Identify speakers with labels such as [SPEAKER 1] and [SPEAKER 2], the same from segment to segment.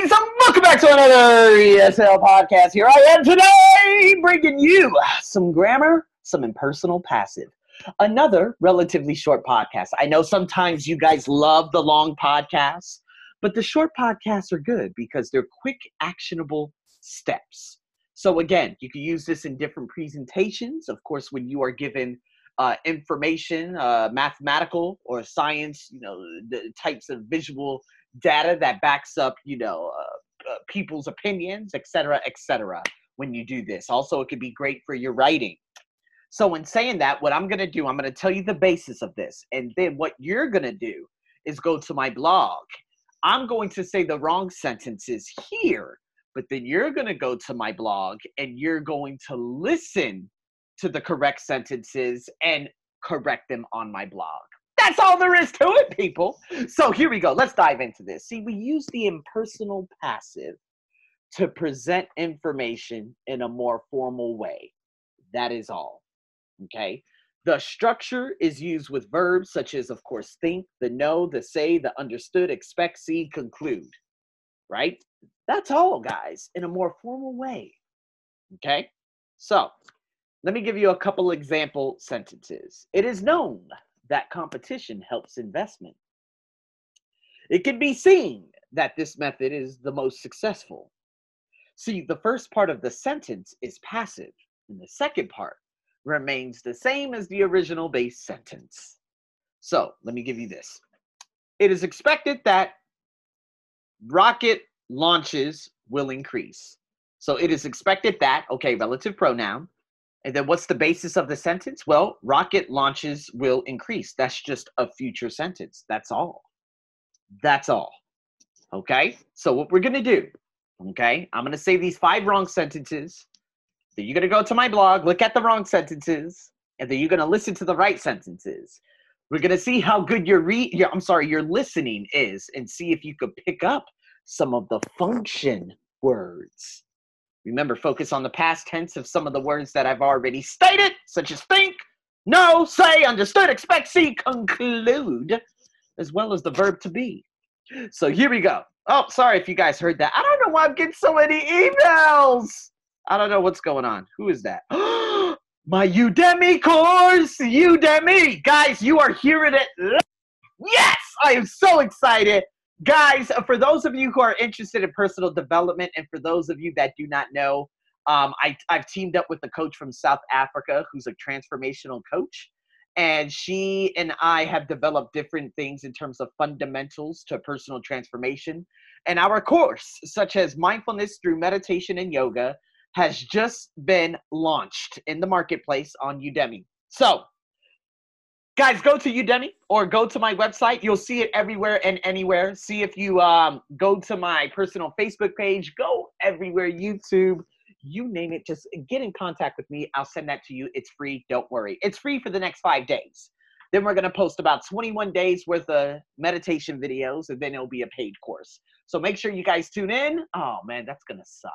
[SPEAKER 1] guys, welcome back to another ESL podcast. Here I am today bringing you some grammar, some impersonal passive. Another relatively short podcast. I know sometimes you guys love the long podcasts, but the short podcasts are good because they're quick, actionable steps. So, again, you can use this in different presentations. Of course, when you are given uh, information, uh, mathematical or science, you know, the types of visual data that backs up, you know, uh, uh, people's opinions, et cetera, et cetera, when you do this. Also, it could be great for your writing. So, in saying that, what I'm going to do, I'm going to tell you the basis of this. And then what you're going to do is go to my blog. I'm going to say the wrong sentences here, but then you're going to go to my blog and you're going to listen to the correct sentences and correct them on my blog. That's all there is to it, people. So here we go. Let's dive into this. See, we use the impersonal passive to present information in a more formal way. That is all. Okay. The structure is used with verbs such as, of course, think, the know, the say, the understood, expect, see, conclude. Right? That's all, guys, in a more formal way. Okay. So let me give you a couple example sentences. It is known that competition helps investment. It can be seen that this method is the most successful. See, the first part of the sentence is passive, and the second part remains the same as the original base sentence. So let me give you this. It is expected that rocket launches will increase. So it is expected that, okay, relative pronoun, and then what's the basis of the sentence? Well, rocket launches will increase. That's just a future sentence. That's all. That's all. Okay? So what we're going to do, okay? I'm going to say these five wrong sentences. Then you're going to go to my blog, look at the wrong sentences, and then you're going to listen to the right sentences. We're going to see how good your re your, I'm sorry, your listening is and see if you could pick up some of the function words Remember, focus on the past tense of some of the words that I've already stated, such as think, know, say, understood, expect, see, conclude, as well as the verb to be. So here we go. Oh, sorry if you guys heard that. I don't know why I'm getting so many emails. I don't know what's going on. Who is that? My Udemy course, Udemy. Guys, you are hearing it. Yes, I am so excited guys, uh, for those of you who are interested in personal development, and for those of you that do not know, um, I, I've teamed up with a coach from South Africa who's a transformational coach. And she and I have developed different things in terms of fundamentals to personal transformation. And our course, such as mindfulness through meditation and yoga, has just been launched in the marketplace on Udemy. So guys go to udemy or go to my website. You'll see it everywhere and anywhere. See if you um, go to my personal facebook page. Go everywhere youtube you name it. Just get in contact with me. I'll send that to you. It's free. Don't worry. It's free for the next five days. Then we're going to post about 21 days worth of meditation videos and then it'll be a paid course. So make sure you guys tune in. Oh man that's going to suck.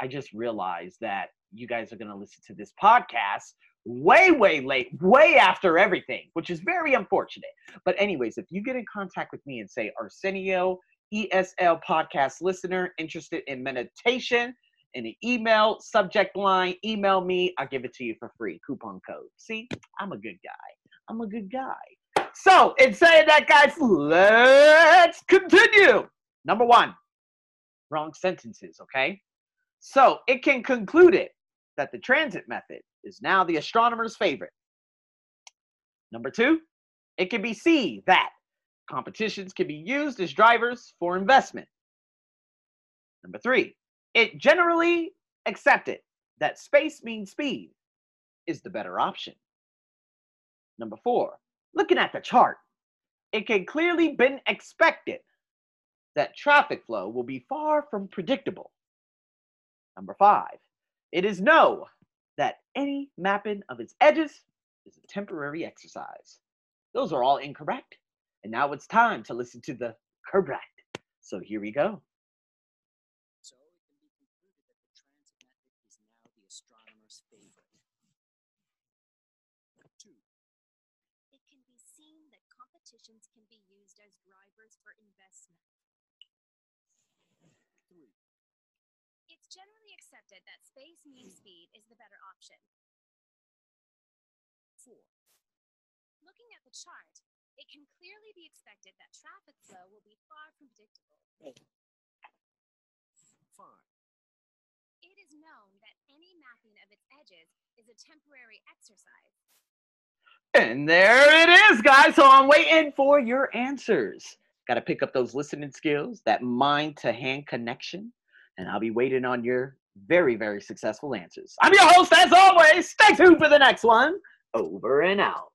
[SPEAKER 1] I just realized that you guys are going to listen to this podcast way, way late, way after everything, which is very unfortunate. But, anyways, if you get in contact with me and say, Arsenio, ESL podcast listener, interested in meditation, in an email subject line, email me. I'll give it to you for free. Coupon code. See, I'm a good guy. I'm a good guy. So, in saying that, guys, let's continue. Number one, wrong sentences, okay? So, it can conclude it that the transit method is now the astronomer's favorite. Number two, it can be seen that competitions can be used as drivers for investment. Number three, it generally accepted that space means speed is the better option. Number four, looking at the chart, it can clearly been expected that traffic flow will be far from predictable. Number five, it is no any mapping of its edges is a temporary exercise. Those are all incorrect. And now it's time to listen to the correct. So here we go.
[SPEAKER 2] So it can be concluded that the transit method is now the astronomer's favorite. Two.
[SPEAKER 3] It can be seen that competitions can be used as drivers for investment. It's generally accepted that space mean mm. speed is the better option.
[SPEAKER 2] 4.
[SPEAKER 3] Looking at the chart, it can clearly be expected that traffic flow will be far from predictable.
[SPEAKER 2] 5.
[SPEAKER 3] It is known that any mapping of its edges is a temporary exercise.
[SPEAKER 1] And there it is, guys. So I'm waiting for your answers. Got to pick up those listening skills, that mind to hand connection, and I'll be waiting on your very, very successful answers. I'm your host, as always. Stay tuned for the next one. Over and out.